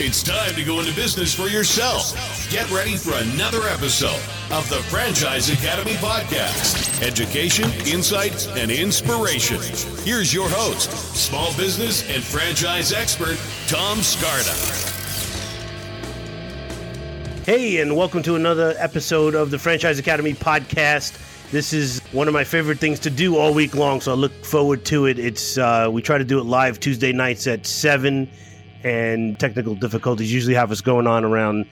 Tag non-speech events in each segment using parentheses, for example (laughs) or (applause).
It's time to go into business for yourself. Get ready for another episode of the Franchise Academy Podcast education, insight, and inspiration. Here's your host, small business and franchise expert, Tom Scarda. Hey, and welcome to another episode of the Franchise Academy Podcast. This is one of my favorite things to do all week long, so I look forward to it. It's uh, we try to do it live Tuesday nights at seven and technical difficulties usually have us going on around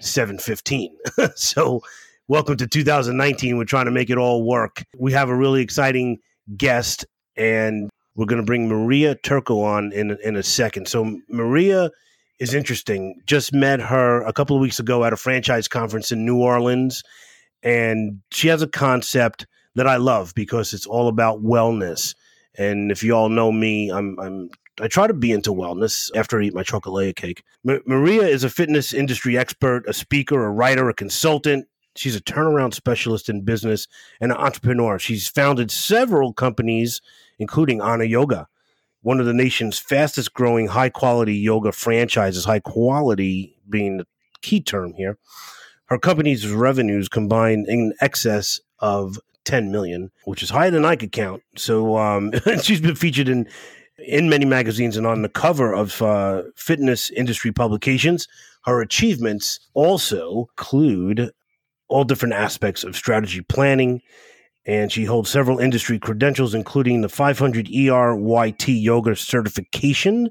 7:15. (laughs) so, welcome to 2019. We're trying to make it all work. We have a really exciting guest and we're going to bring Maria Turco on in in a second. So, Maria is interesting. Just met her a couple of weeks ago at a franchise conference in New Orleans and she has a concept that I love because it's all about wellness. And if you all know me, I'm I'm I try to be into wellness after I eat my chocolate cake. M- Maria is a fitness industry expert, a speaker, a writer, a consultant. She's a turnaround specialist in business and an entrepreneur. She's founded several companies, including Honor Yoga, one of the nation's fastest growing high quality yoga franchises, high quality being the key term here. Her company's revenues combine in excess of 10 million, which is higher than I could count. So um, (laughs) she's been featured in in many magazines and on the cover of uh, fitness industry publications. Her achievements also include all different aspects of strategy planning, and she holds several industry credentials, including the 500 ERYT yoga certification,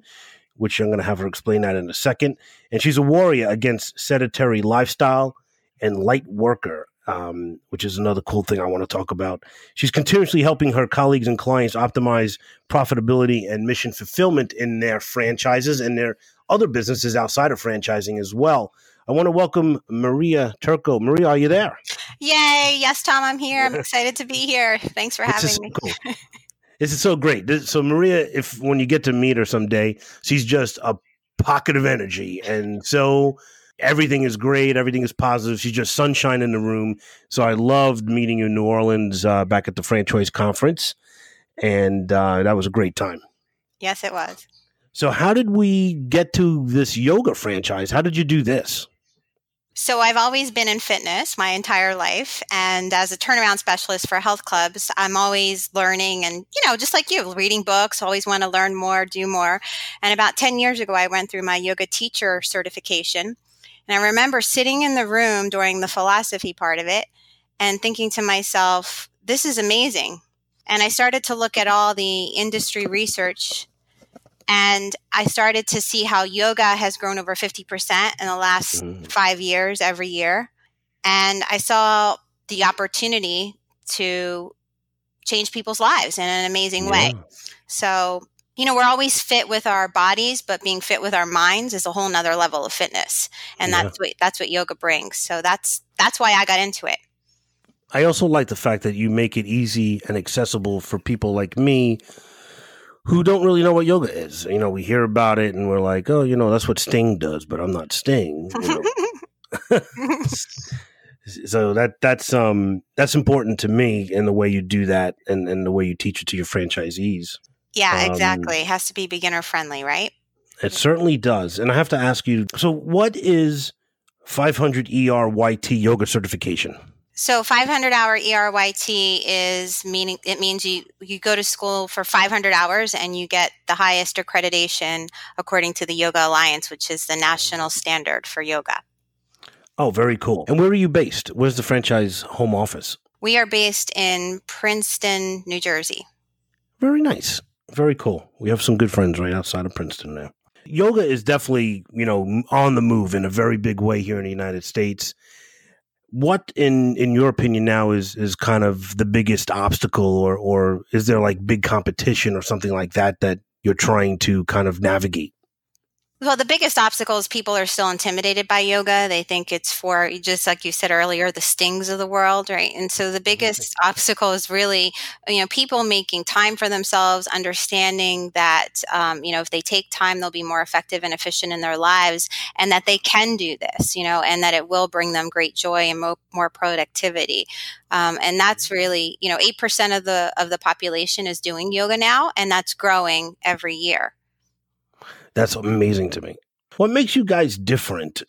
which I'm going to have her explain that in a second. And she's a warrior against sedentary lifestyle and light worker um, which is another cool thing I want to talk about. She's continuously helping her colleagues and clients optimize profitability and mission fulfillment in their franchises and their other businesses outside of franchising as well. I want to welcome Maria Turco. Maria, are you there? Yay. Yes, Tom, I'm here. I'm (laughs) excited to be here. Thanks for having me. Cool. (laughs) this is so great. This, so, Maria, if when you get to meet her someday, she's just a pocket of energy. And so, everything is great. Everything is positive. She's just sunshine in the room. So I loved meeting you in New Orleans uh, back at the franchise conference, and uh, that was a great time. Yes, it was. So how did we get to this yoga franchise? How did you do this? So I've always been in fitness my entire life and as a turnaround specialist for health clubs, I'm always learning and you know, just like you, reading books, always want to learn more, do more. And about 10 years ago I went through my yoga teacher certification and I remember sitting in the room during the philosophy part of it and thinking to myself, this is amazing. And I started to look at all the industry research and I started to see how yoga has grown over 50% in the last mm. five years, every year. And I saw the opportunity to change people's lives in an amazing yeah. way. So you know, we're always fit with our bodies, but being fit with our minds is a whole nother level of fitness. And yeah. that's what that's what yoga brings. So that's that's why I got into it. I also like the fact that you make it easy and accessible for people like me who don't really know what yoga is. You know, we hear about it and we're like, oh, you know, that's what Sting does, but I'm not Sting. You know? (laughs) so that that's um that's important to me in the way you do that and, and the way you teach it to your franchisees. Yeah, um, exactly. It has to be beginner friendly, right? It certainly does. And I have to ask you so, what is 500 ERYT yoga certification? So 500 hour ERYT is meaning it means you you go to school for 500 hours and you get the highest accreditation according to the Yoga Alliance, which is the national standard for yoga. Oh, very cool. And where are you based? Where's the franchise home office? We are based in Princeton, New Jersey. Very nice. Very cool. We have some good friends right outside of Princeton now. Yoga is definitely, you know, on the move in a very big way here in the United States. What in in your opinion now is is kind of the biggest obstacle or or is there like big competition or something like that that you're trying to kind of navigate? Well, the biggest obstacle is people are still intimidated by yoga. They think it's for, just like you said earlier, the stings of the world, right? And so the biggest obstacle is really, you know, people making time for themselves, understanding that, um, you know, if they take time, they'll be more effective and efficient in their lives, and that they can do this, you know, and that it will bring them great joy and mo- more productivity. Um, and that's mm-hmm. really, you know, eight percent of the of the population is doing yoga now, and that's growing every year. That's amazing to me. What makes you guys different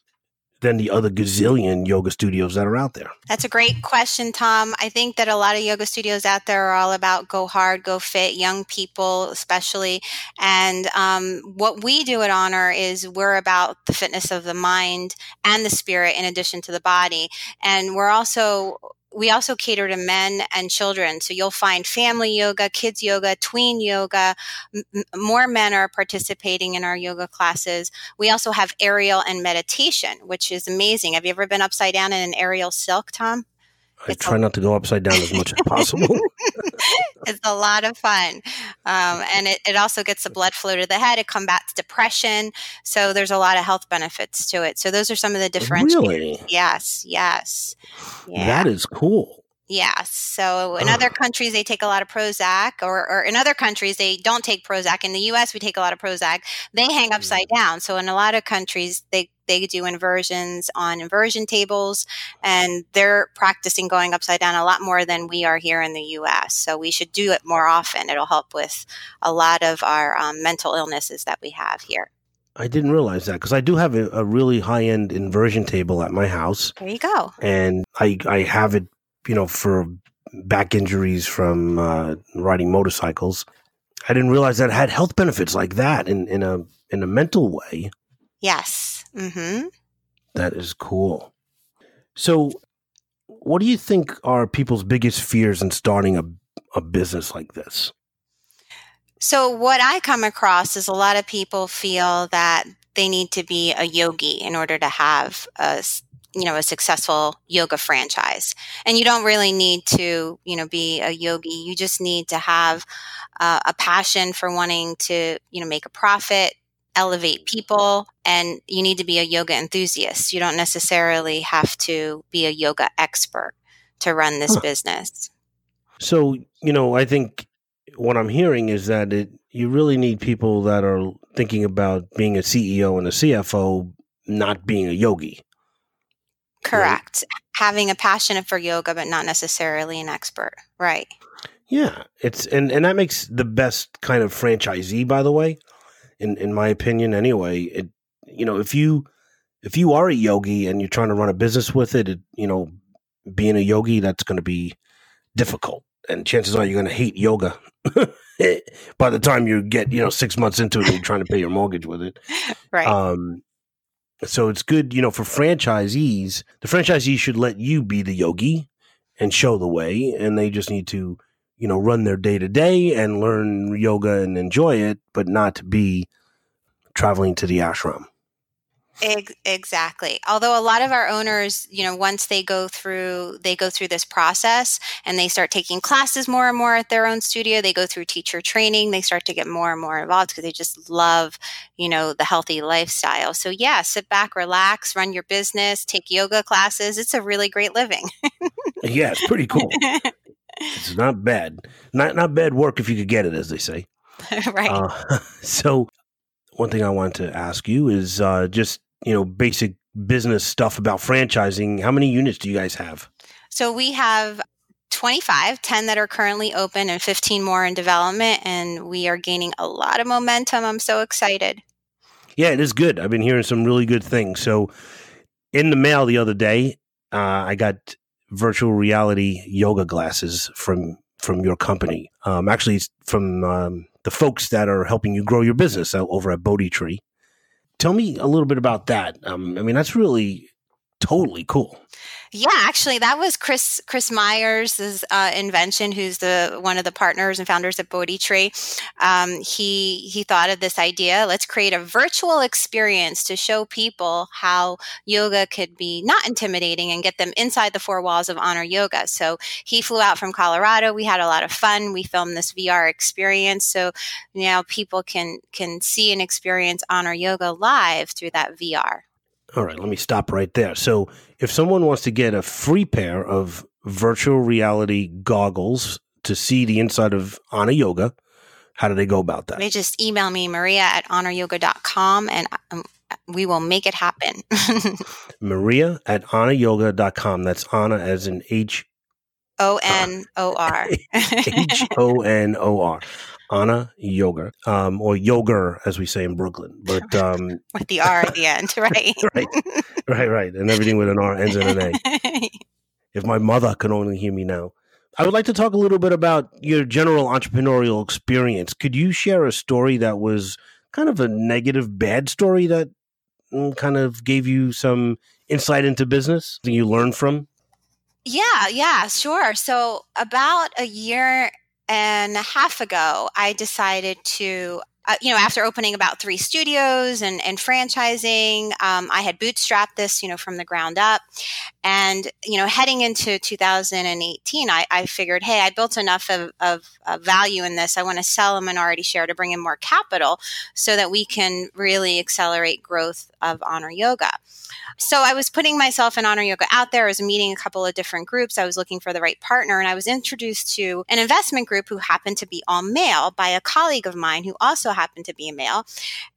than the other gazillion yoga studios that are out there? That's a great question, Tom. I think that a lot of yoga studios out there are all about go hard, go fit, young people especially. And um, what we do at Honor is we're about the fitness of the mind and the spirit in addition to the body. And we're also we also cater to men and children. So you'll find family yoga, kids yoga, tween yoga. M- more men are participating in our yoga classes. We also have aerial and meditation, which is amazing. Have you ever been upside down in an aerial silk, Tom? I it's try a- not to go upside down as much as possible. (laughs) it's a lot of fun. Um, and it, it also gets the blood flow to the head. It combats depression. So there's a lot of health benefits to it. So those are some of the differentiators. Really? Yes, yes. Yeah. That is cool. Yes. So in other countries, they take a lot of Prozac, or, or, in other countries, they don't take Prozac. In the US, we take a lot of Prozac. They hang upside mm. down. So in a lot of countries, they, they do inversions on inversion tables, and they're practicing going upside down a lot more than we are here in the US. So we should do it more often. It'll help with a lot of our um, mental illnesses that we have here. I didn't realize that because I do have a, a really high end inversion table at my house. There you go. And I I have it you know, for back injuries from uh, riding motorcycles. I didn't realize that had health benefits like that in, in a in a mental way. Yes. Mm-hmm. That is cool. So, what do you think are people's biggest fears in starting a a business like this? So, what I come across is a lot of people feel that they need to be a yogi in order to have a you know a successful yoga franchise. And you don't really need to you know be a yogi. You just need to have uh, a passion for wanting to you know make a profit elevate people and you need to be a yoga enthusiast. You don't necessarily have to be a yoga expert to run this huh. business. So you know i think what i'm hearing is that it you really need people that are thinking about being a ceo and a cfo not being a yogi Correct. Right? Having a passion for yoga, but not necessarily an expert. Right. Yeah, it's and and that makes the best kind of franchisee. By the way, in in my opinion, anyway. It you know if you if you are a yogi and you're trying to run a business with it, it you know being a yogi that's going to be difficult, and chances are you're going to hate yoga (laughs) by the time you get you know six months into it and you're trying to pay your mortgage with it. (laughs) Right. Um, so it's good, you know, for franchisees. The franchisees should let you be the yogi and show the way, and they just need to, you know, run their day to day and learn yoga and enjoy it, but not be traveling to the ashram. Exactly. Although a lot of our owners, you know, once they go through they go through this process and they start taking classes more and more at their own studio, they go through teacher training, they start to get more and more involved because they just love, you know, the healthy lifestyle. So yeah, sit back, relax, run your business, take yoga classes. It's a really great living. yeah, it's pretty cool. (laughs) it's not bad. Not not bad work if you could get it, as they say. (laughs) right. Uh, (laughs) so one thing I wanted to ask you is uh, just you know, basic business stuff about franchising, how many units do you guys have? So we have 25, 10 that are currently open and 15 more in development. And we are gaining a lot of momentum. I'm so excited. Yeah, it is good. I've been hearing some really good things. So, in the mail the other day, uh, I got virtual reality yoga glasses from from your company. Um, actually, it's from um, the folks that are helping you grow your business over at Bodhi Tree. Tell me a little bit about that. Um, I mean, that's really totally cool. Yeah, actually, that was Chris Chris Myers' uh, invention. Who's the one of the partners and founders of Bodhi Tree. Um, he he thought of this idea. Let's create a virtual experience to show people how yoga could be not intimidating and get them inside the four walls of Honor Yoga. So he flew out from Colorado. We had a lot of fun. We filmed this VR experience, so now people can can see and experience Honor Yoga live through that VR. All right, let me stop right there. So, if someone wants to get a free pair of virtual reality goggles to see the inside of Honor Yoga, how do they go about that? They just email me, maria at honoryoga.com, and um, we will make it happen. (laughs) maria at honoryoga.com. That's Honor as in H O N O R. (laughs) H O N O R. Anna Yoga, um, or Yoga, as we say in Brooklyn, but (laughs) um, with the R at the end, (laughs) right? right, right, right, and everything with an R ends in an A. (laughs) if my mother could only hear me now. I would like to talk a little bit about your general entrepreneurial experience. Could you share a story that was kind of a negative, bad story that mm, kind of gave you some insight into business that you learned from? Yeah, yeah, sure. So, about a year and a half ago, I decided to uh, you know, after opening about three studios and, and franchising, um, I had bootstrapped this, you know, from the ground up. And, you know, heading into 2018, I, I figured, hey, I built enough of, of, of value in this. I want to sell a minority share to bring in more capital so that we can really accelerate growth of Honor Yoga. So I was putting myself in Honor Yoga out there. I was meeting a couple of different groups. I was looking for the right partner, and I was introduced to an investment group who happened to be all male by a colleague of mine who also happened to be a male.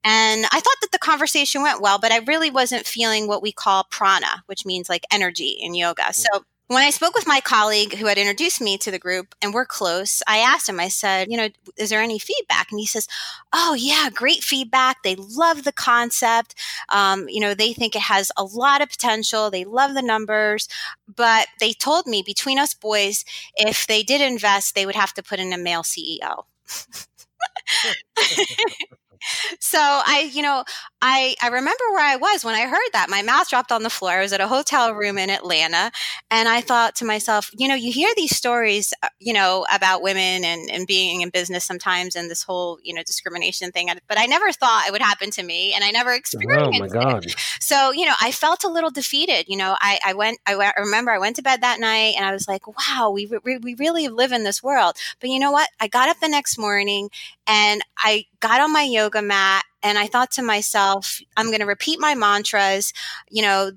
And I thought that the conversation went well, but I really wasn't feeling what we call prana, which means like energy in yoga. So when I spoke with my colleague who had introduced me to the group and we're close, I asked him, I said, you know, is there any feedback? And he says, oh, yeah, great feedback. They love the concept. Um, you know, they think it has a lot of potential. They love the numbers. But they told me between us boys, if they did invest, they would have to put in a male CEO. (laughs) (laughs) so I, you know, I I remember where I was when I heard that. My mouth dropped on the floor. I was at a hotel room in Atlanta, and I thought to myself, you know, you hear these stories, uh, you know, about women and and being in business sometimes, and this whole you know discrimination thing. But I never thought it would happen to me, and I never experienced. Oh my god! It. So you know, I felt a little defeated. You know, I I went I, went, I remember I went to bed that night, and I was like, wow, we we, we really live in this world. But you know what? I got up the next morning and I got on my yoga mat and I thought to myself, I'm going to repeat my mantras. You know,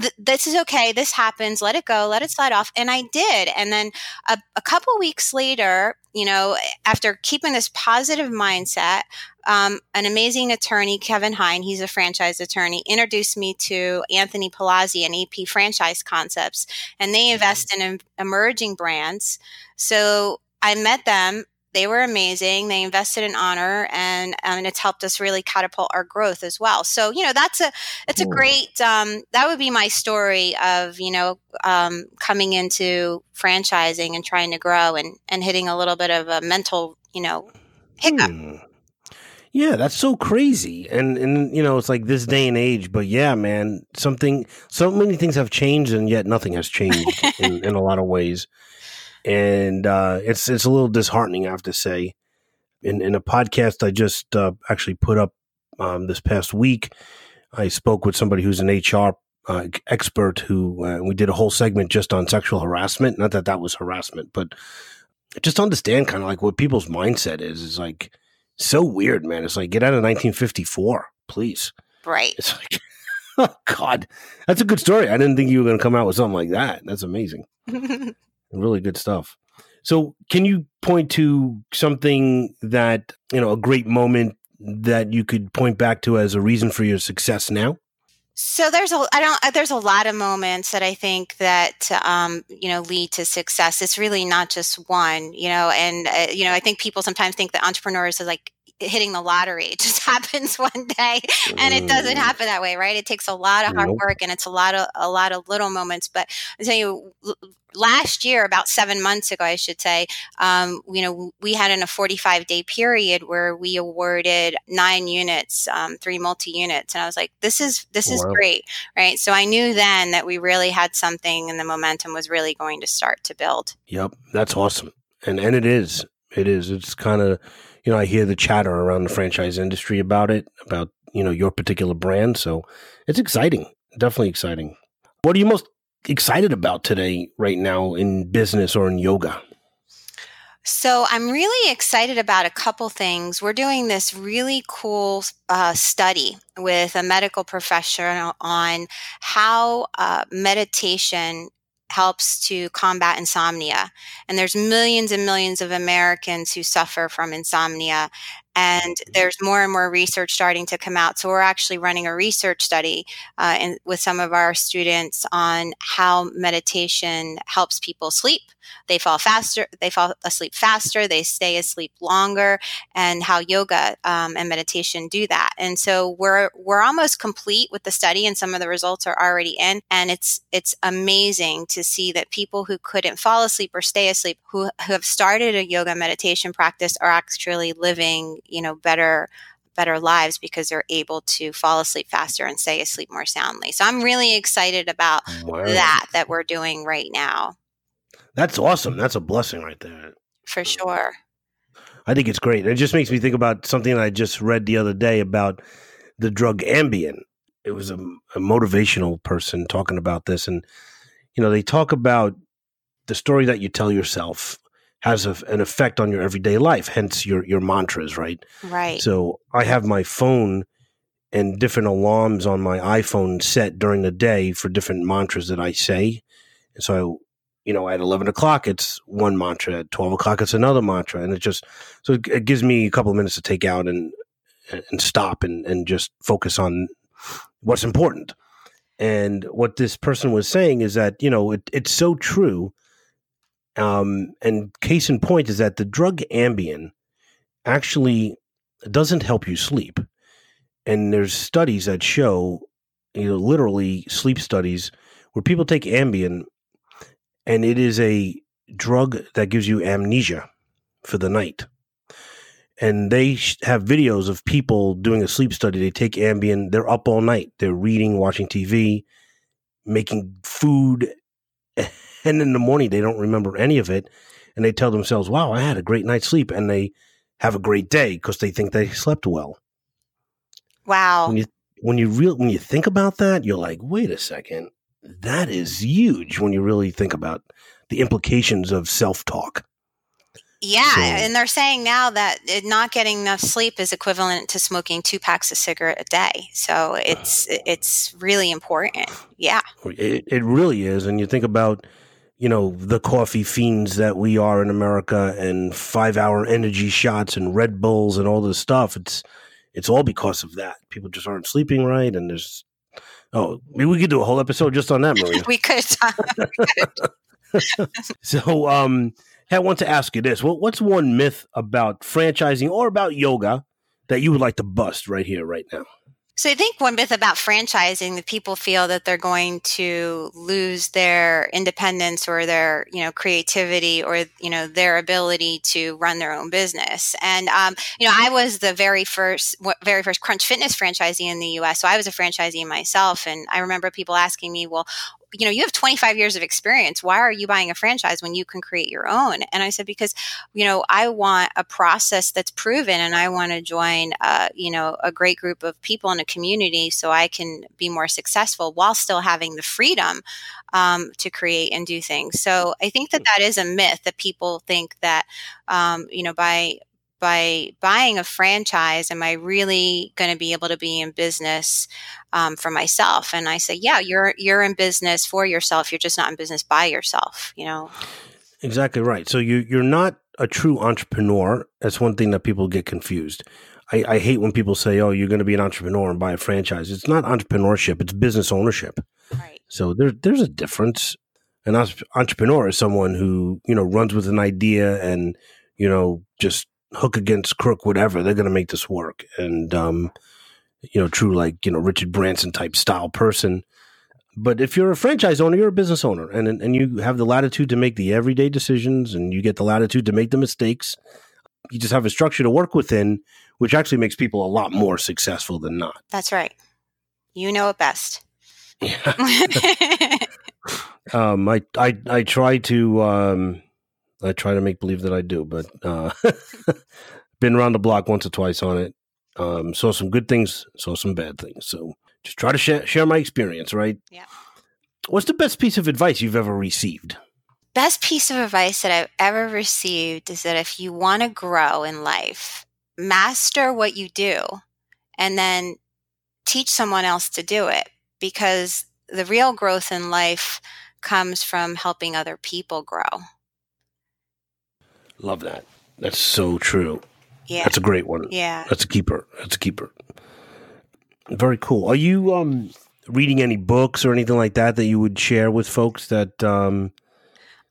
th- this is okay. This happens. Let it go. Let it slide off. And I did. And then a, a couple weeks later, you know, after keeping this positive mindset, um, an amazing attorney, Kevin Hine, he's a franchise attorney, introduced me to Anthony Palazzi and EP Franchise Concepts, and they mm-hmm. invest in emerging brands. So I met them they were amazing. They invested in honor, and um, and it's helped us really catapult our growth as well. So you know that's a it's a great um, that would be my story of you know um, coming into franchising and trying to grow and and hitting a little bit of a mental you know hiccup. Hmm. Yeah, that's so crazy. And and you know, it's like this day and age, but yeah, man, something so many things have changed and yet nothing has changed (laughs) in, in a lot of ways and uh, it's it's a little disheartening, I have to say. In in a podcast I just uh, actually put up um, this past week, I spoke with somebody who's an HR uh, expert who uh, we did a whole segment just on sexual harassment. Not that that was harassment, but just understand kind of like what people's mindset is. Is like so weird, man. It's like get out of 1954, please. Right. It's like. (laughs) Oh God, that's a good story. I didn't think you were going to come out with something like that. That's amazing. (laughs) really good stuff. So, can you point to something that, you know, a great moment that you could point back to as a reason for your success now? So there's a I don't there's a lot of moments that I think that um, you know lead to success. It's really not just one, you know, and uh, you know I think people sometimes think that entrepreneurs are like hitting the lottery. It just (laughs) happens one day, and it doesn't happen that way, right? It takes a lot of hard work, and it's a lot of a lot of little moments. But I tell you, last year, about seven months ago, I should say, um, you know, we had in a 45 day period where we awarded nine units, um, three multi units, and I was like, this is this is wow. great, right? So I knew then that we really had something, and the momentum was really going to start to build. Yep, that's awesome, and and it is, it is. It's kind of you know, I hear the chatter around the franchise industry about it, about, you know, your particular brand. So it's exciting, definitely exciting. What are you most excited about today, right now, in business or in yoga? So I'm really excited about a couple things. We're doing this really cool uh, study with a medical professional on how uh, meditation helps to combat insomnia. And there's millions and millions of Americans who suffer from insomnia. And there's more and more research starting to come out. So we're actually running a research study uh, in, with some of our students on how meditation helps people sleep. They fall faster, they fall asleep faster, they stay asleep longer, and how yoga um, and meditation do that. And so we're we're almost complete with the study, and some of the results are already in. And it's it's amazing to see that people who couldn't fall asleep or stay asleep, who, who have started a yoga meditation practice, are actually living you know better better lives because they're able to fall asleep faster and stay asleep more soundly. So I'm really excited about wow. that that we're doing right now. That's awesome. That's a blessing right there. For sure. I think it's great. It just makes me think about something I just read the other day about the drug Ambien. It was a, a motivational person talking about this, and you know they talk about the story that you tell yourself has a, an effect on your everyday life. Hence your your mantras, right? Right. So I have my phone and different alarms on my iPhone set during the day for different mantras that I say. And so you know, at 11 o'clock, it's one mantra. At 12 o'clock, it's another mantra. And it just, so it, it gives me a couple of minutes to take out and, and stop and, and just focus on what's important. And what this person was saying is that, you know, it, it's so true. Um, and case in point is that the drug Ambien actually doesn't help you sleep. And there's studies that show, you know, literally sleep studies where people take Ambien and it is a drug that gives you amnesia for the night. And they have videos of people doing a sleep study. They take Ambien, they're up all night, they're reading, watching TV, making food. And in the morning, they don't remember any of it. And they tell themselves, wow, I had a great night's sleep. And they have a great day because they think they slept well. Wow. When you, when you real when you think about that, you're like, wait a second that is huge when you really think about the implications of self talk. Yeah, so, and they're saying now that not getting enough sleep is equivalent to smoking two packs of cigarette a day. So it's uh, (sighs) it's really important. Yeah, it, it really is. And you think about you know the coffee fiends that we are in America, and five hour energy shots and Red Bulls and all this stuff. It's it's all because of that. People just aren't sleeping right, and there's Oh, maybe we could do a whole episode just on that, (laughs) Maria. we could. (laughs) (laughs) so, um, I want to ask you this: well, What's one myth about franchising or about yoga that you would like to bust right here, right now? So I think one myth about franchising that people feel that they're going to lose their independence or their you know creativity or you know their ability to run their own business. And um, you know I was the very first very first Crunch Fitness franchisee in the U.S. So I was a franchisee myself, and I remember people asking me, well, you know, you have 25 years of experience. Why are you buying a franchise when you can create your own? And I said, because, you know, I want a process that's proven and I want to join, uh, you know, a great group of people in a community so I can be more successful while still having the freedom um, to create and do things. So I think that that is a myth that people think that, um, you know, by by buying a franchise, am I really going to be able to be in business um, for myself? And I say, yeah, you're you're in business for yourself. You're just not in business by yourself. You know. Exactly right. So you you're not a true entrepreneur. That's one thing that people get confused. I, I hate when people say, "Oh, you're going to be an entrepreneur and buy a franchise." It's not entrepreneurship; it's business ownership. Right. So there, there's a difference. An entrepreneur is someone who you know runs with an idea and you know just hook against crook, whatever, they're going to make this work. And, um, you know, true, like, you know, Richard Branson type style person. But if you're a franchise owner, you're a business owner and, and you have the latitude to make the everyday decisions and you get the latitude to make the mistakes. You just have a structure to work within, which actually makes people a lot more successful than not. That's right. You know it best. Yeah. (laughs) (laughs) um, I, I, I try to, um, I try to make believe that I do, but uh, (laughs) been around the block once or twice on it. Um, saw some good things, saw some bad things. So just try to share, share my experience, right? Yeah. What's the best piece of advice you've ever received? Best piece of advice that I've ever received is that if you want to grow in life, master what you do and then teach someone else to do it because the real growth in life comes from helping other people grow. Love that. That's so true. Yeah. That's a great one. Yeah. That's a keeper. That's a keeper. Very cool. Are you um reading any books or anything like that that you would share with folks that um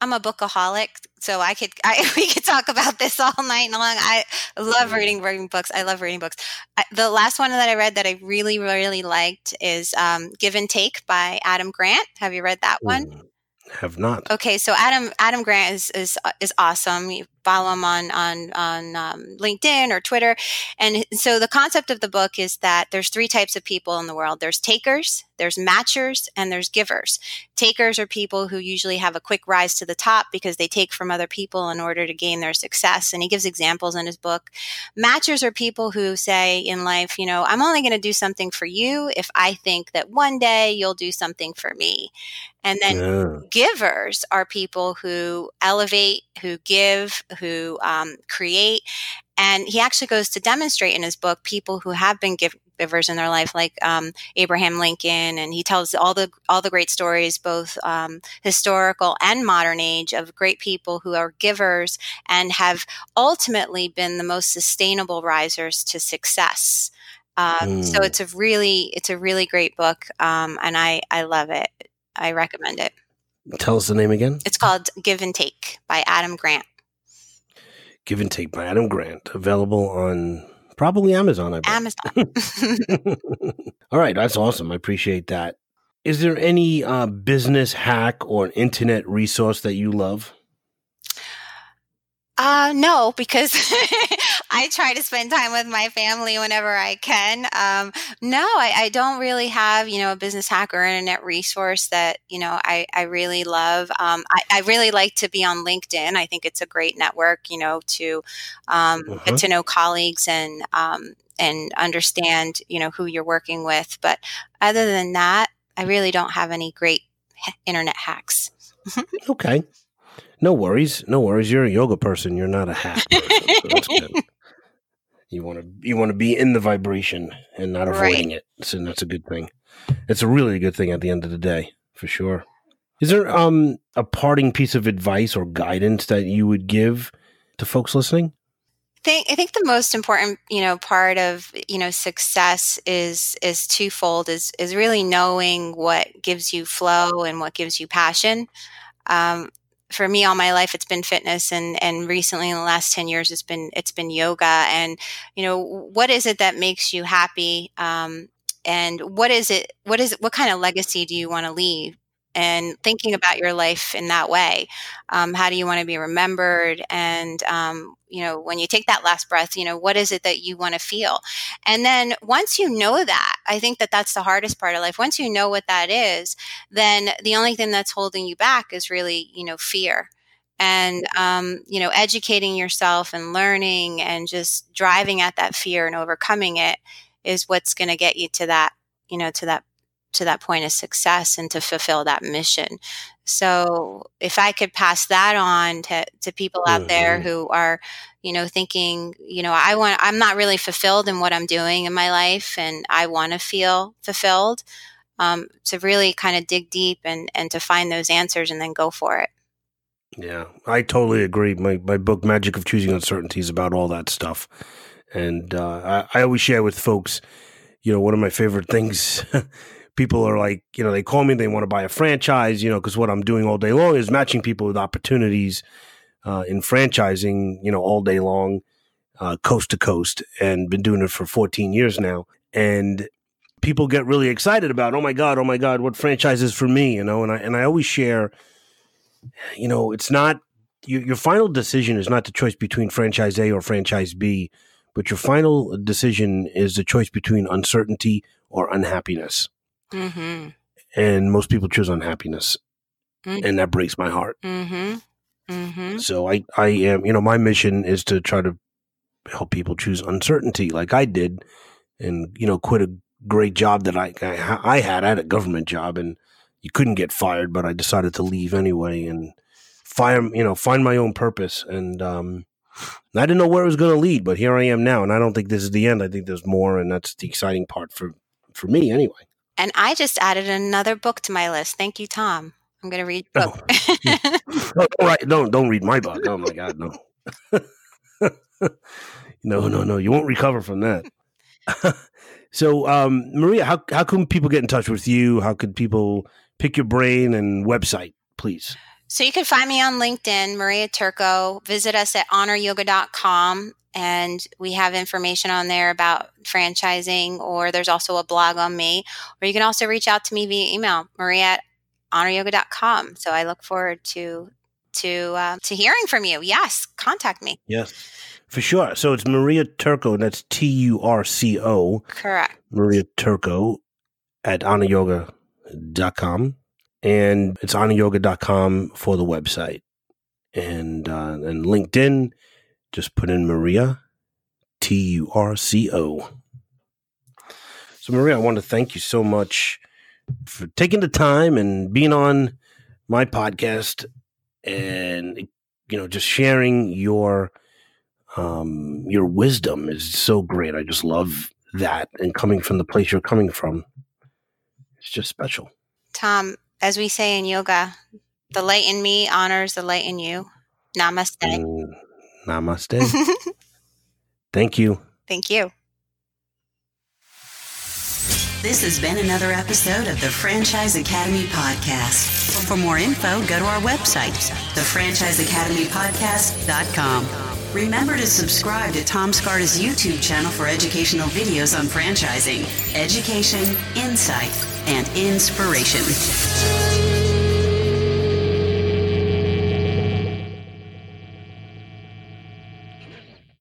I'm a bookaholic, so I could I, (laughs) we could talk about this all night long. I love reading reading books. I love reading books. I, the last one that I read that I really really liked is um, Give and Take by Adam Grant. Have you read that one? mm, have not? Okay, so Adam Adam Grant is is is awesome. Follow him on on on um, LinkedIn or Twitter, and so the concept of the book is that there's three types of people in the world. There's takers, there's matchers, and there's givers. Takers are people who usually have a quick rise to the top because they take from other people in order to gain their success. And he gives examples in his book. Matchers are people who say in life, you know, I'm only going to do something for you if I think that one day you'll do something for me. And then Yeah. givers are people who elevate, who give, who um, create. And he actually goes to demonstrate in his book people who have been give- givers in their life, like um, Abraham Lincoln, and he tells all the all the great stories, both um, historical and modern age, of great people who are givers and have ultimately been the most sustainable risers to success. Um, So Mm. it's a really it's a really great book, um, and I I love it. I recommend it. Tell us the name again. It's called Give and Take by Adam Grant. Give and Take by Adam Grant. Available on probably Amazon, I bet. Amazon. (laughs) (laughs) All right, that's awesome. I appreciate that. Is there any uh, business hack or internet resource that you love? Uh, no, because (laughs) I try to spend time with my family whenever I can. Um, no, I, I don't really have, you know, a business hack or internet resource that, you know, I, I really love. Um, I, I really like to be on LinkedIn. I think it's a great network, you know, to um, Mhm. get to know colleagues and, um, and understand, you know, who you're working with. But other than that, I really don't have any great internet hacks. (laughs) Okay. No worries. No worries. You're a yoga person. You're not a hack (laughs) person. so. You want to you want to be in the vibration and not avoiding it. So that's a good thing. It's a really good thing at the end of the day, for sure. Is there um a parting piece of advice or guidance that you would give to folks listening? think I think the most important, you know, part of, you know, success is is twofold is is really knowing what gives you flow and what gives you passion. Um, for me all my life it's been fitness and and recently in the last 10 years it's been it's been yoga. And you know what is it that makes you happy? Um, and what is it what is what kind of legacy do you want to leave and thinking about your life in that way um, how do you want to be remembered? And um, you know when you take that last breath you know what is it that you want to feel? And then once you know that i think that that's the hardest part of life once you know what that is then the only thing that's holding you back is really you know fear. And um, you know educating yourself and learning and just driving at that fear and overcoming it is what's going to get you to that you know to that to that point of success and to fulfill that mission so if i could pass that on to, to people out there Mhm. who are you know thinking you know i want i'm not really fulfilled in what i'm doing in my life and i want to feel fulfilled um, to really kind of dig deep and and to find those answers and then go for it Yeah, I totally agree. My my book, Magic of Choosing Uncertainty, is about all that stuff. And uh, I, I always share with folks, you know, one of my favorite things. (laughs) people are like, you know, they call me, they want to buy a franchise, you know, because what I'm doing all day long is matching people with opportunities uh, in franchising, you know, all day long, uh, coast to coast, and been doing it for 14 years now. And people get really excited about, oh my god, oh my god, what franchise is for me, you know? And I and I always share you know, it's not your, your final decision is not the choice between franchise A or franchise B, but your final decision is the choice between uncertainty or unhappiness. Mm-hmm And most people choose unhappiness, Mm. and that breaks my heart. mm-hmm mm-hmm So I, I am, you know, my mission is to try to help people choose uncertainty, like I did, and you know, quit a great job that I I, I had. I had a government job, and you couldn't get fired, but I decided to leave anyway and find, you know, find my own purpose. And um, I didn't know where it was going to lead, but here I am now, and I don't think this is the end. I think there's more, and that's the exciting part for for me, anyway. And i just added another book to my list thank you tom i'm going to read your book (laughs) (laughs) Oh, don't, write, don't don't read my book. Oh my God, no. (laughs) No, no, no. You won't recover from that. so, um, Maria, how how can people get in touch with you? How could people pick your brain and website, please? So you can find me on LinkedIn, Maria Turco. Visit us at honoryoga.com and we have information on there about franchising or there's also a blog on me or you can also reach out to me via email maria at honoryoga.com so i look forward to to uh, to hearing from you. Yes contact me. Yes for sure. So it's maria turco and that's t-u-r-c-o correct. Maria turco at honoryoga.com and it's honoryoga.com for the website and uh, and linkedin just put in Maria, T U R C O. So, Maria, I want to thank you so much for taking the time and being on my podcast and, you know, just sharing your um, your wisdom is so great. I just love that. And coming from the place you're coming from, it's just special. Tom, as we say in yoga, the light in me honors the light in you. Namaste. Mm, Namaste. (laughs) Thank you. Thank you. This has been another episode of the Franchise Academy Podcast. For more info, go to our website, thefranchiseacademypodcast.com. Remember to subscribe to Tom Scarda's YouTube channel for educational videos on franchising, education, insight, and inspiration.